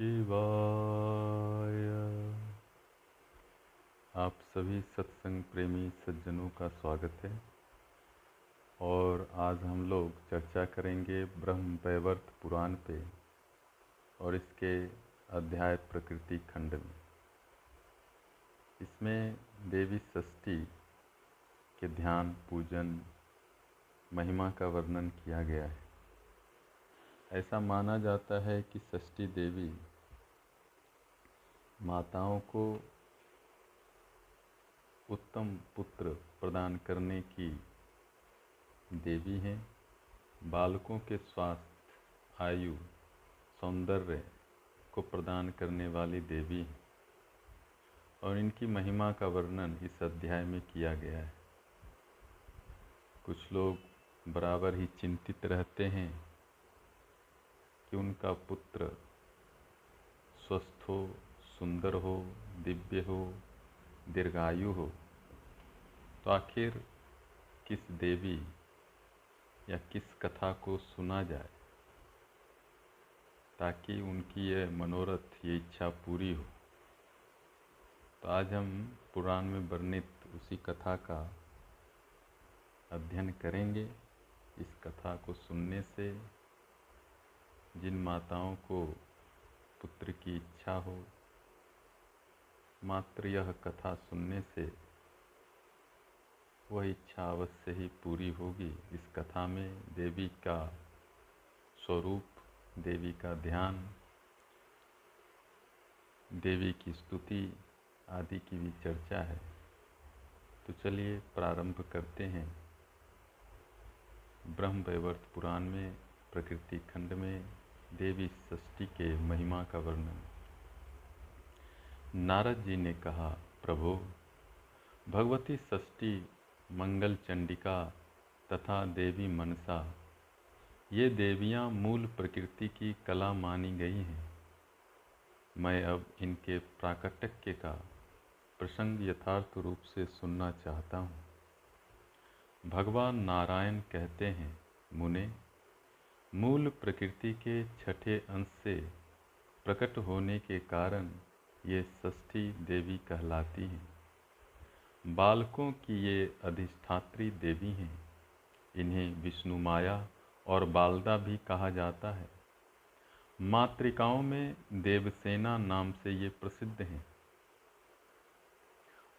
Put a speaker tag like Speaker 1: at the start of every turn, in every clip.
Speaker 1: शिवाय। आप सभी सत्संग प्रेमी सज्जनों का स्वागत है। और आज हम लोग चर्चा करेंगे ब्रह्म वैवर्त पुराण पे और इसके अध्याय प्रकृति खंड में। इसमें देवी षष्ठी के ध्यान, पूजन, महिमा का वर्णन किया गया है। ऐसा माना जाता है कि षष्ठी देवी माताओं को उत्तम पुत्र प्रदान करने की देवी हैं। बालकों के स्वास्थ्य, आयु, सौंदर्य को प्रदान करने वाली देवी हैं। और इनकी महिमा का वर्णन इस अध्याय में किया गया है। कुछ लोग बराबर ही चिंतित रहते हैं कि उनका पुत्र स्वस्थ हो सुंदर हो, दिव्य हो, दीर्घायु हो। तो आखिर किस देवी या किस कथा को सुना जाए ताकि उनकी यह मनोरथ, ये इच्छा पूरी हो? तो आज हम पुराण में वर्णित उसी कथा का अध्ययन करेंगे। इस कथा को सुनने से जिन माताओं को पुत्र की इच्छा हो मात्र यह कथा सुनने से वह इच्छा अवश्य ही पूरी होगी। इस कथा में देवी का स्वरूप, देवी का ध्यान, देवी की स्तुति आदि की भी चर्चा है। तो चलिए प्रारंभ करते हैं। ब्रह्म वैवर्त पुराण में, प्रकृति खंड में देवी षष्ठी के महिमा का वर्णन। नारद जी ने कहा, प्रभु, भगवती षष्ठी मंगल चंडिका तथा देवी मनसा, ये देवियाँ मूल प्रकृति की कला मानी गई हैं। मैं अब इनके प्राकट्य का प्रसंग यथार्थ रूप से सुनना चाहता हूँ। भगवान नारायण कहते हैं, मुने, मूल प्रकृति के छठे अंश से प्रकट होने के कारण ये षष्ठी देवी कहलाती हैं। बालकों की ये अधिष्ठात्री देवी हैं। इन्हें विष्णु माया और बालदा भी कहा जाता है। मातृकाओं में देवसेना नाम से ये प्रसिद्ध हैं।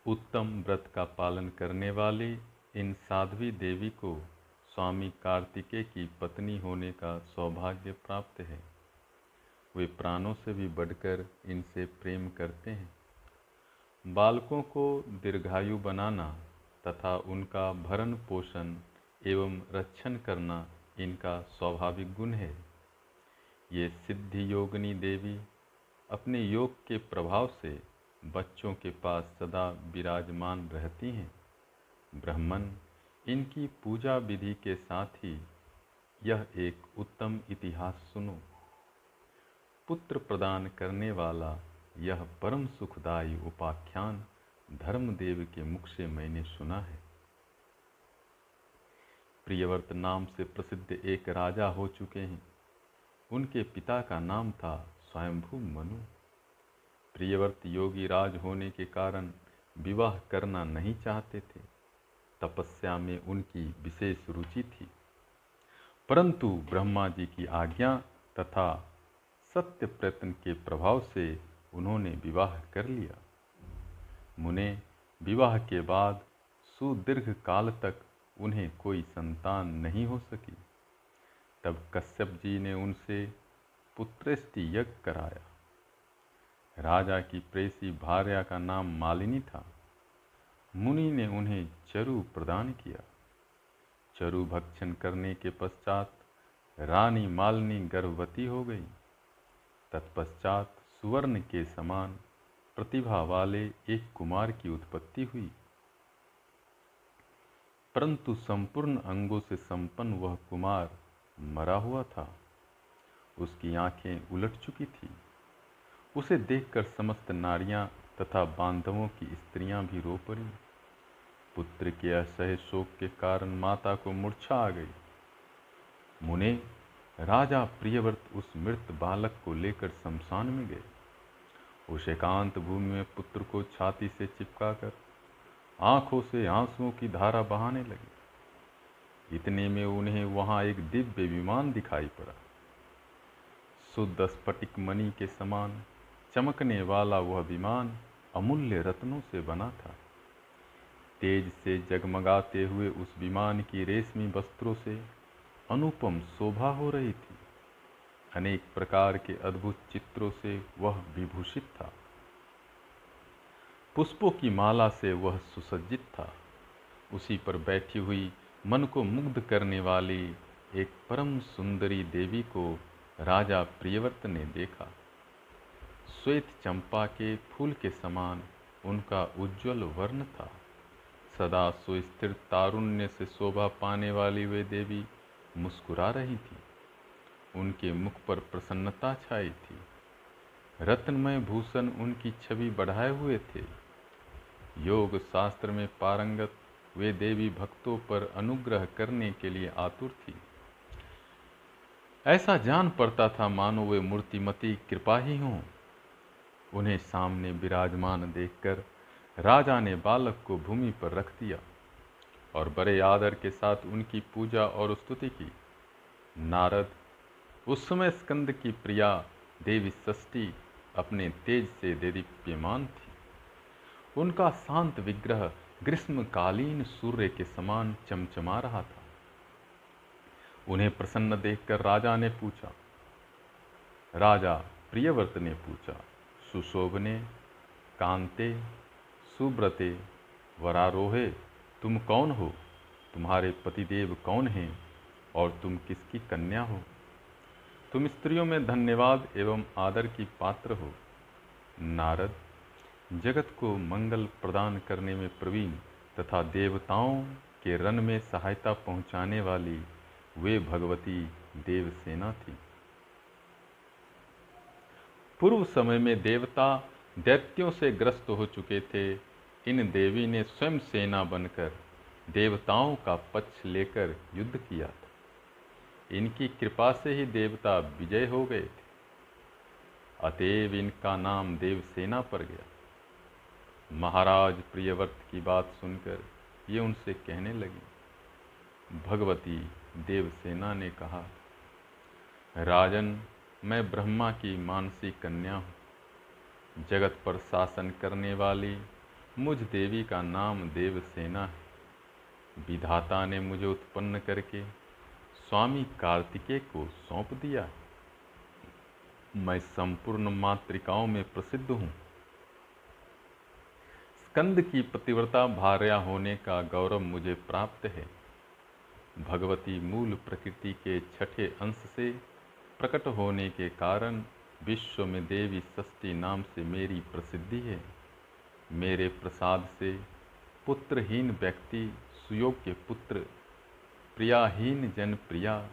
Speaker 1: उत्तम व्रत का पालन करने वाली इन साध्वी देवी को स्वामी कार्तिकेय की पत्नी होने का सौभाग्य प्राप्त है। वे प्राणों से भी बढ़कर इनसे प्रेम करते हैं। बालकों को दीर्घायु बनाना तथा उनका भरण पोषण एवं रक्षण करना इनका स्वाभाविक गुण है। ये सिद्धि योगनी देवी अपने योग के प्रभाव से बच्चों के पास सदा विराजमान रहती हैं। ब्राह्मण इनकी पूजा विधि के साथ ही यह एक उत्तम इतिहास सुनो। पुत्र प्रदान करने वाला यह परम सुखदायी उपाख्यान धर्मदेव के मुख से मैंने सुना है। प्रियवर्त नाम से प्रसिद्ध एक राजा हो चुके हैं। उनके पिता का नाम था स्वयंभू मनु। प्रियवर्त योगी राज होने के कारण विवाह करना नहीं चाहते थे। तपस्या में उनकी विशेष रुचि थी। परंतु ब्रह्मा जी की आज्ञा तथा सत्य प्रयत्न के प्रभाव से उन्होंने विवाह कर लिया। मुने, विवाह के बाद सुदीर्घ काल तक उन्हें कोई संतान नहीं हो सकी। तब कश्यप जी ने उनसे पुत्रेष्टि यज्ञ कराया। राजा की प्रेसी भार्या का नाम मालिनी था। मुनि ने उन्हें चरु प्रदान किया। चरु भक्षण करने के पश्चात रानी मालिनी गर्भवती हो गई। तत्पश्चात सुवर्ण के समान प्रतिभा वाले एक कुमार की उत्पत्ति हुई। परंतु संपूर्ण अंगों से संपन्न वह कुमार मरा हुआ था। उसकी आँखें उलट चुकी थी। उसे देखकर समस्त नारियाँ तथा बांधवों की स्त्रियाँ भी रो पड़ी। पुत्र के असह शोक के कारण माता को मूर्छा आ गई। मुने राजा प्रियव्रत उस मृत बालक को लेकर शमशान में गए। उस एकांत भूमि में पुत्र को छाती से चिपकाकर आँखों से आंसुओं की धारा बहाने लगे। इतने में उन्हें वहाँ एक दिव्य विमान दिखाई पड़ा। शुद्ध स्फटिक मणि के समान चमकने वाला वह विमान अमूल्य रत्नों से बना था। तेज से जगमगाते हुए उस विमान की रेशमी वस्त्रों से अनुपम शोभा हो रही थी। अनेक प्रकार के अद्भुत चित्रों से वह विभूषित था। पुष्पों की माला से वह सुसज्जित था। उसी पर बैठी हुई मन को मुग्ध करने वाली एक परम सुंदरी देवी को राजा प्रियव्रत ने देखा। श्वेत चंपा के फूल के समान उनका उज्जवल वर्ण था। सदा सुस्थिर तारुण्य से शोभा पाने वाली वे देवी मुस्कुरा रही थी। उनके मुख पर प्रसन्नता छाई थी। रत्नमय भूषण उनकी छवि बढ़ाए हुए थे। योग शास्त्र में पारंगत, वे देवी भक्तों पर अनुग्रह करने के लिए आतुर थी। ऐसा जान पड़ता था, मानो वे मूर्तिमती कृपा ही हों। उन्हें सामने विराजमान देखकर राजा ने बालक को भूमि पर रख दिया। और बड़े आदर के साथ उनकी पूजा और स्तुति की। नारद, उस समय स्कंद की प्रिया देवी षष्ठी अपने तेज से देदीप्यमान थी। उनका शांत विग्रह ग्रीष्मकालीन सूर्य के समान चमचमा रहा था। उन्हें प्रसन्न देखकर राजा ने पूछा। राजा प्रियव्रत ने पूछा, सुशोभने, कांते, सुब्रते, वरारोहे तुम कौन हो? तुम्हारे पतिदेव कौन हैं? और तुम किसकी कन्या हो? तुम स्त्रियों में धन्यवाद एवं आदर की पात्र हो। नारद, जगत को मंगल प्रदान करने में प्रवीण तथा देवताओं के रन में सहायता पहुँचाने वाली वे भगवती देवसेना थी। पूर्व समय में देवता दैत्यों से ग्रस्त हो चुके थे इन देवी ने स्वयं सेना बनकर देवताओं का पक्ष लेकर युद्ध किया था। इनकी कृपा से ही देवता विजय हो गए थे। अतएव इनका नाम देवसेना पर गया। महाराज प्रियव्रत की बात सुनकर ये उनसे कहने लगी। भगवती देवसेना ने कहा, राजन, मैं ब्रह्मा की मानसी कन्या हूँ। जगत पर शासन करने वाली मुझ देवी का नाम देवसेना है। विधाता ने मुझे उत्पन्न करके स्वामी कार्तिकेय को सौंप दिया मैं संपूर्ण मातृकाओं में प्रसिद्ध हूँ। स्कंद की पतिव्रता भार्या होने का गौरव मुझे प्राप्त है। भगवती मूल प्रकृति के छठे अंश से प्रकट होने के कारण विश्व में देवी षष्ठी नाम से मेरी प्रसिद्धि है। मेरे प्रसाद से पुत्रहीन व्यक्ति, सुयोग्य पुत्र, प्रियाहीन जन प्रिया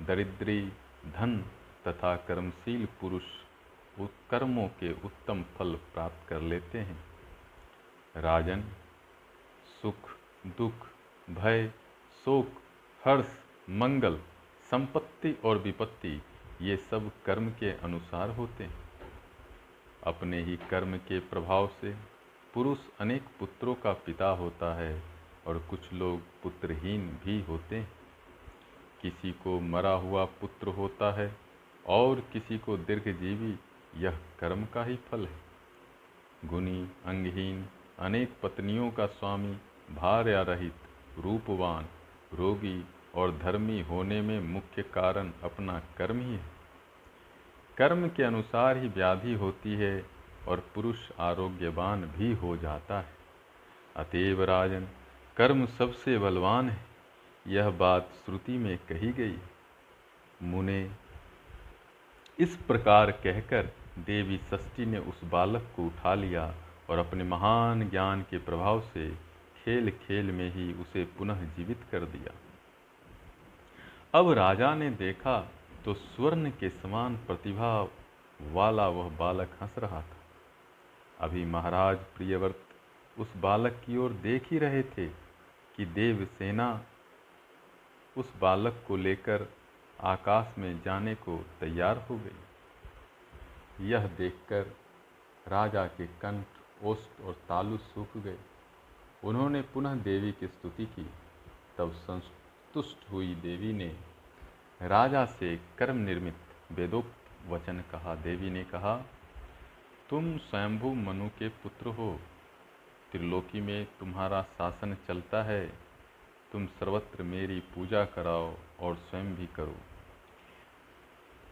Speaker 1: दरिद्री, धन तथा कर्मशील पुरुष कर्मों के उत्तम फल प्राप्त कर लेते हैं। राजन, सुख, दुख, भय, शोक, हर्ष, मंगल, संपत्ति और विपत्ति, ये सब कर्म के अनुसार होते हैं। अपने ही कर्म के प्रभाव से पुरुष अनेक पुत्रों का पिता होता है और कुछ लोग पुत्रहीन भी होते हैं। किसी को मरा हुआ पुत्र होता है और किसी को दीर्घजीवी यह कर्म का ही फल है। गुणी अंगहीन, अनेक पत्नियों का स्वामी, भार्या रहित, रूपवान, रोगी और धर्मी होने में मुख्य कारण अपना कर्म ही है। कर्म के अनुसार ही व्याधि होती है और पुरुष आरोग्यवान भी हो जाता है। अतएव राजन, कर्म सबसे बलवान है। यह बात श्रुति में कही गई। मुने, इस प्रकार कहकर देवी षष्ठी ने उस बालक को उठा लिया और अपने महान ज्ञान के प्रभाव से खेल खेल में ही उसे पुनः जीवित कर दिया। अब राजा ने देखा तो स्वर्ण के समान प्रतिभा वाला वह बालक हंस रहा था। अभी महाराज प्रियव्रत उस बालक की ओर देख ही रहे थे कि देवसेना उस बालक को लेकर आकाश में जाने को तैयार हो गई। यह देखकर राजा के कंठ ओष्ट और तालु सूख गए। उन्होंने पुनः देवी की स्तुति की। तब संतुष्ट हुई देवी ने राजा से कर्म निर्मित वेदोक्त वचन कहा। देवी ने कहा तुम स्वयंभू मनु के पुत्र हो। त्रिलोकी में तुम्हारा शासन चलता है। तुम सर्वत्र मेरी पूजा कराओ और स्वयं भी करो।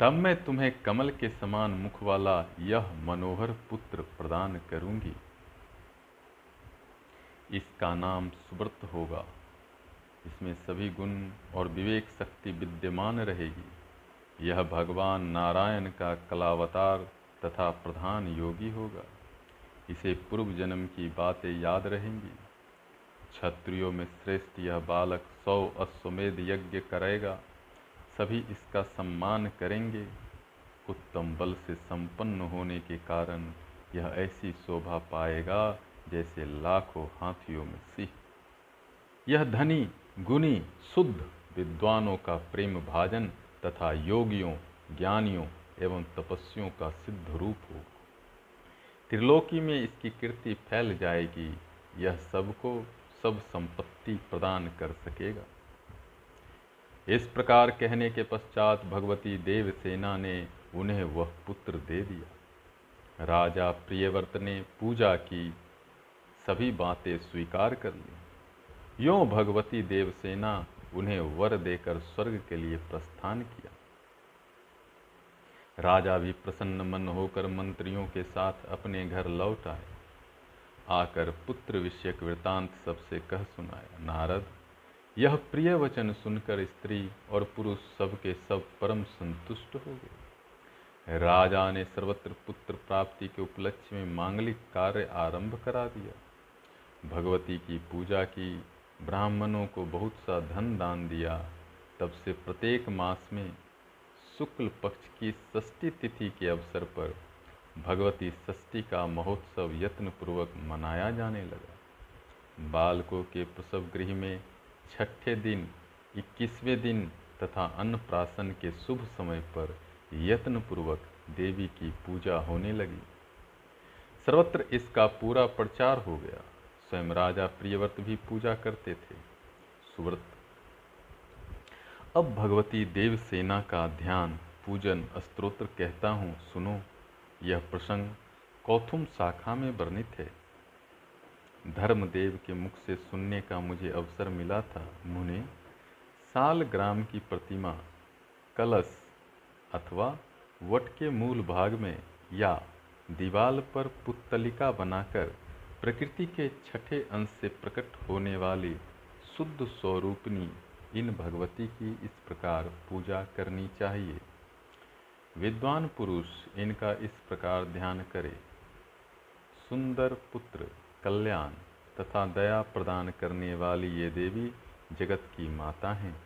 Speaker 1: तब मैं तुम्हें कमल के समान मुख वाला यह मनोहर पुत्र प्रदान करूँगी। इसका नाम सुव्रत होगा। इसमें सभी गुण और विवेक शक्ति विद्यमान रहेगी। यह भगवान नारायण का कलावतार तथा प्रधान योगी होगा। इसे पूर्व जन्म की बातें याद रहेंगी। क्षत्रियों में श्रेष्ठ यह बालक सौ अश्वमेध यज्ञ करेगा। सभी इसका सम्मान करेंगे। उत्तम बल से संपन्न होने के कारण यह ऐसी शोभा पाएगा जैसे लाखों हाथियों में सिंह। यह धनी गुणी शुद्ध, विद्वानों का प्रेम भाजन तथा योगियों, ज्ञानियों एवं तपस्वियों का सिद्ध रूप हो। त्रिलोकी में इसकी कीर्ति फैल जाएगी, यह सबको सब संपत्ति प्रदान कर सकेगा। इस प्रकार कहने के पश्चात भगवती देवसेना ने उन्हें वह पुत्र दे दिया। राजा प्रियव्रत ने पूजा की, सभी बातें स्वीकार कर ली। यों भगवती देवसेना उन्हें वर देकर स्वर्ग के लिए प्रस्थान किया। राजा भी प्रसन्न मन होकर मंत्रियों के साथ अपने घर लौट आए। आकर पुत्र विषयक वृतांत सबसे कह सुनाया, नारद, यह प्रिय वचन सुनकर स्त्री और पुरुष सबके सब परम संतुष्ट हो गए। राजा ने सर्वत्र पुत्र प्राप्ति के उपलक्ष्य में मांगलिक कार्य आरंभ करा दिया। भगवती की पूजा की, ब्राह्मणों को बहुत सा धन दान दिया। तब से प्रत्येक मास में शुक्ल पक्ष की षष्ठी तिथि के अवसर पर भगवती षष्ठी का महोत्सव यत्नपूर्वक मनाया जाने लगा। बालकों के प्रसव गृह में छठे दिन, इक्कीसवें दिन तथा अन्नप्राशन के शुभ समय पर यत्नपूर्वक देवी की पूजा होने लगी। सर्वत्र इसका पूरा प्रचार हो गया। स्वयं राजा प्रियव्रत भी पूजा करते थे। सुव्रत अब भगवती देवसेना का ध्यान पूजन स्त्रोत्र कहता हूँ, सुनो। यह प्रसंग कौथुम शाखा में वर्णित है। धर्मदेव के मुख से सुनने का मुझे अवसर मिला था। मुने, साल ग्राम की प्रतिमा, कलश अथवा वट के मूल भाग में या दीवाल पर पुत्तलिका बनाकर प्रकृति के छठे अंश से प्रकट होने वाली शुद्ध स्वरूपनी इन भगवती की इस प्रकार पूजा करनी चाहिए। विद्वान पुरुष इनका इस प्रकार ध्यान करे। सुंदर पुत्र, कल्याण तथा दया प्रदान करने वाली ये देवी जगत की माता हैं।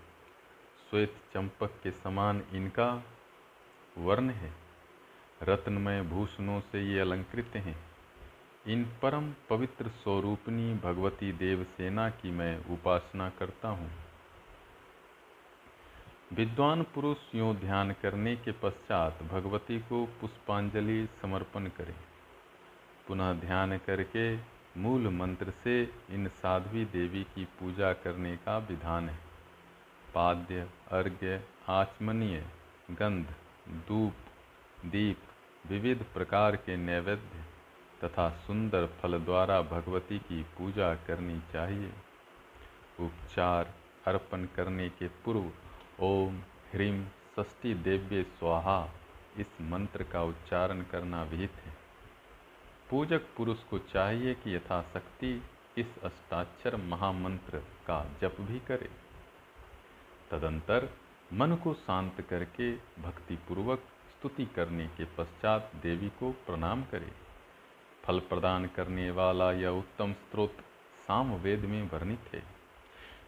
Speaker 1: श्वेत चंपक के समान इनका वर्ण है। रत्नमय भूषणों से ये अलंकृत हैं। इन परम पवित्र स्वरूपनी भगवती देवसेना की मैं उपासना करता हूँ। विद्वान पुरुष यूँ ध्यान करने के पश्चात भगवती को पुष्पांजलि समर्पण करें। पुनः ध्यान करके मूल मंत्र से इन साध्वी देवी की पूजा करने का विधान है। पाद्य, अर्घ्य, आचमनीय, गंध, धूप, दीप, विविध प्रकार के नैवेद्य तथा सुंदर फल द्वारा भगवती की पूजा करनी चाहिए। उपचार, अर्पण करने के पूर्व ओम ह्रीम षष्ठी देव्य स्वाहा। इस मंत्र का उच्चारण करना विहित है। पूजक पुरुष को चाहिए कि यथाशक्ति इस अष्टाक्षर महामंत्र का जप भी करे। तदंतर मन को शांत करके भक्तिपूर्वक स्तुति करने के पश्चात देवी को प्रणाम करे। फल प्रदान करने वाला यह उत्तम स्त्रोत सामवेद में वर्णित है।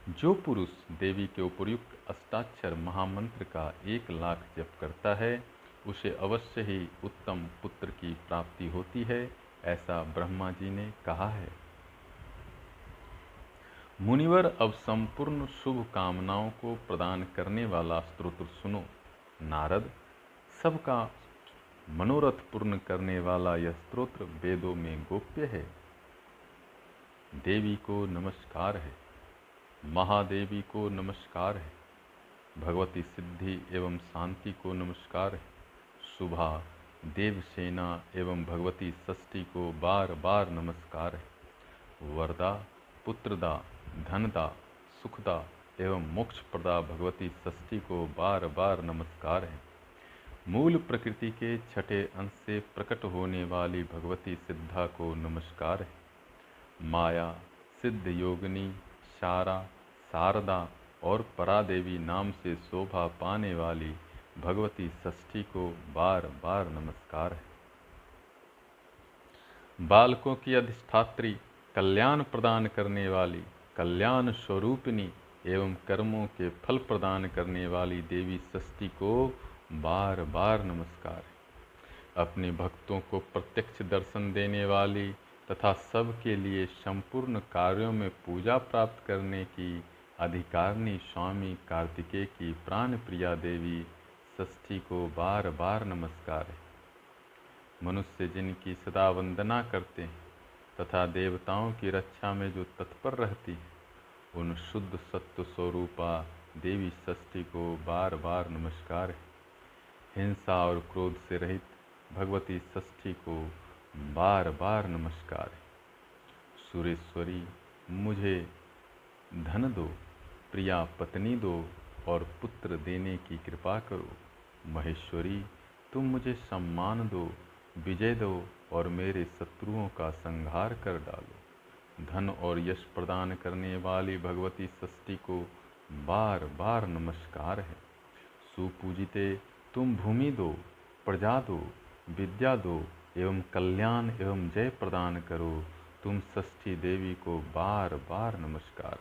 Speaker 1: जो पुरुष देवी के उपयुक्त अष्टाक्षर महामंत्र का एक लाख जप करता है, उसे अवश्य ही उत्तम पुत्र की प्राप्ति होती है, ऐसा ब्रह्मा जी ने कहा है। मुनिवर, अब संपूर्ण शुभ कामनाओं को प्रदान करने वाला स्त्रोत्र सुनो। नारद, सबका मनोरथ पूर्ण करने वाला यह स्त्रोत्र वेदों में गोप्य है। देवी को नमस्कार है। महादेवी को नमस्कार है। भगवती सिद्धि एवं शांति को नमस्कार है। शुभा देवसेना एवं भगवती षष्ठी को बार बार नमस्कार है। वरदा पुत्रदा धनदा सुखदा एवं मोक्ष प्रदा भगवती षष्ठी को बार बार नमस्कार है। मूल प्रकृति के छठे अंश से प्रकट होने वाली भगवती सिद्धा को नमस्कार है। माया, सिद्ध योगिनी शारा शारदा और परादेवी नाम से शोभा पाने वाली भगवती षष्ठी को बार बार नमस्कार है। बालकों की अधिष्ठात्री, कल्याण प्रदान करने वाली, कल्याण स्वरूपिणी एवं कर्मों के फल प्रदान करने वाली देवी षष्ठी को बार बार नमस्कार अपने भक्तों को प्रत्यक्ष दर्शन देने वाली तथा सबके लिए संपूर्ण कार्यों में पूजा प्राप्त करने की अधिकारिणी स्वामी कार्तिकेय की प्राण प्रिया देवी षष्ठी को बार बार नमस्कार है। मनुष्य जिनकी सदा वंदना करते हैं तथा देवताओं की रक्षा में जो तत्पर रहती है, उन शुद्ध सत्य स्वरूपा देवी षष्ठी को बार बार नमस्कार है। हिंसा और क्रोध से रहित भगवती षष्ठी को बार बार नमस्कार। सुरेश्वरी, मुझे धन दो, प्रिया पत्नी दो और पुत्र देने की कृपा करो। महेश्वरी, तुम मुझे सम्मान दो, विजय दो और मेरे शत्रुओं का संहार कर डालो। धन और यश प्रदान करने वाली भगवती षष्ठी को बार बार नमस्कार है। सुपूजिते, तुम भूमि दो, प्रजा दो, विद्या दो एवं कल्याण एवं जय प्रदान करो। तुम षष्ठी देवी को बार बार नमस्कार।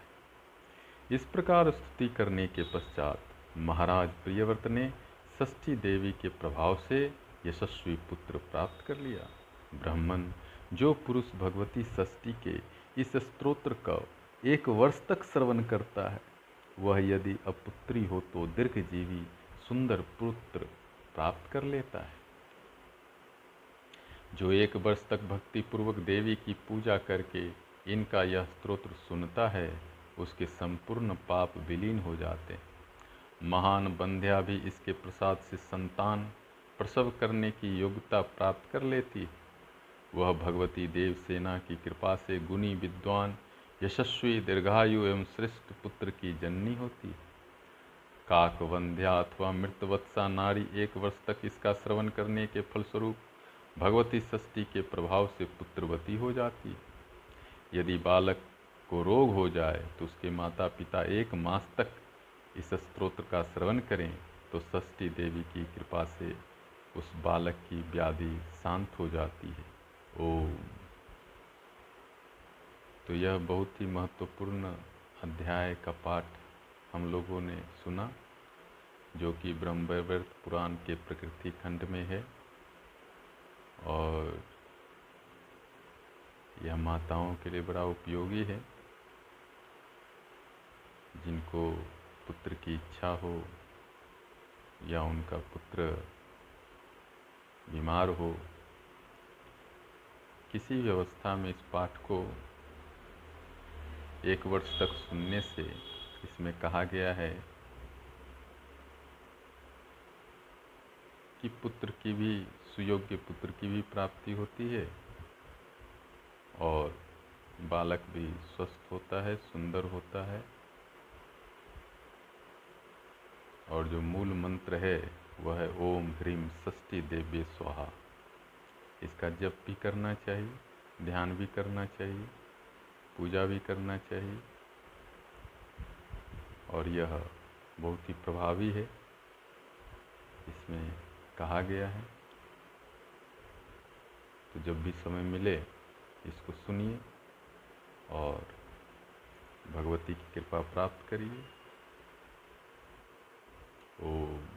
Speaker 1: इस प्रकार स्तुति करने के पश्चात महाराज प्रियव्रत ने षष्ठी देवी के प्रभाव से यशस्वी पुत्र प्राप्त कर लिया। ब्राह्मण, जो पुरुष भगवती षष्ठी के इस स्त्रोत्र का एक वर्ष तक श्रवण करता है, वह यदि अपुत्री हो तो दीर्घजीवी सुंदर पुत्र प्राप्त कर लेता है। जो एक वर्ष तक भक्ति पूर्वक देवी की पूजा करके इनका यह स्त्रोत्र सुनता है, उसके संपूर्ण पाप विलीन हो जाते हैं। महान बंध्या भी इसके प्रसाद से संतान, प्रसव करने की योग्यता प्राप्त कर लेती है। वह भगवती देव सेना की कृपा से गुणी विद्वान, यशस्वी, दीर्घायु एवं श्रेष्ठ पुत्र की जननी होती है। काकवंध्या अथवा मृतवत्सा नारी एक वर्ष तक इसका श्रवण करने के फलस्वरूप भगवती षष्ठी के प्रभाव से पुत्रवती हो जाती। यदि बालक को रोग हो जाए तो उसके माता पिता एक मास तक इस स्त्रोत्र का श्रवण करें तो षष्ठी देवी की कृपा से उस बालक की व्याधि शांत हो जाती है। ओम। तो यह बहुत ही महत्वपूर्ण अध्याय का पाठ हम लोगों ने सुना, जो कि ब्रह्मवैवर्त पुराण के प्रकृति खंड में है। और यह माताओं के लिए बड़ा उपयोगी है। जिनको पुत्र की इच्छा हो या उनका पुत्र बीमार हो, किसी व्यवस्था में इस पाठ को एक वर्ष तक सुनने से इसमें कहा गया है कि पुत्र की भी सुयोग्य पुत्र की भी प्राप्ति होती है और बालक भी स्वस्थ होता है, सुंदर होता है। और जो मूल मंत्र है, वह है, ओम ह्रीम षष्ठी देव्य स्वाहा। इसका जप भी करना चाहिए, ध्यान भी करना चाहिए, पूजा भी करना चाहिए। और यह बहुत ही प्रभावी है। इसमें कहा गया है तो जब भी समय मिले इसको सुनिए और भगवती की कृपा प्राप्त करिए। ओम।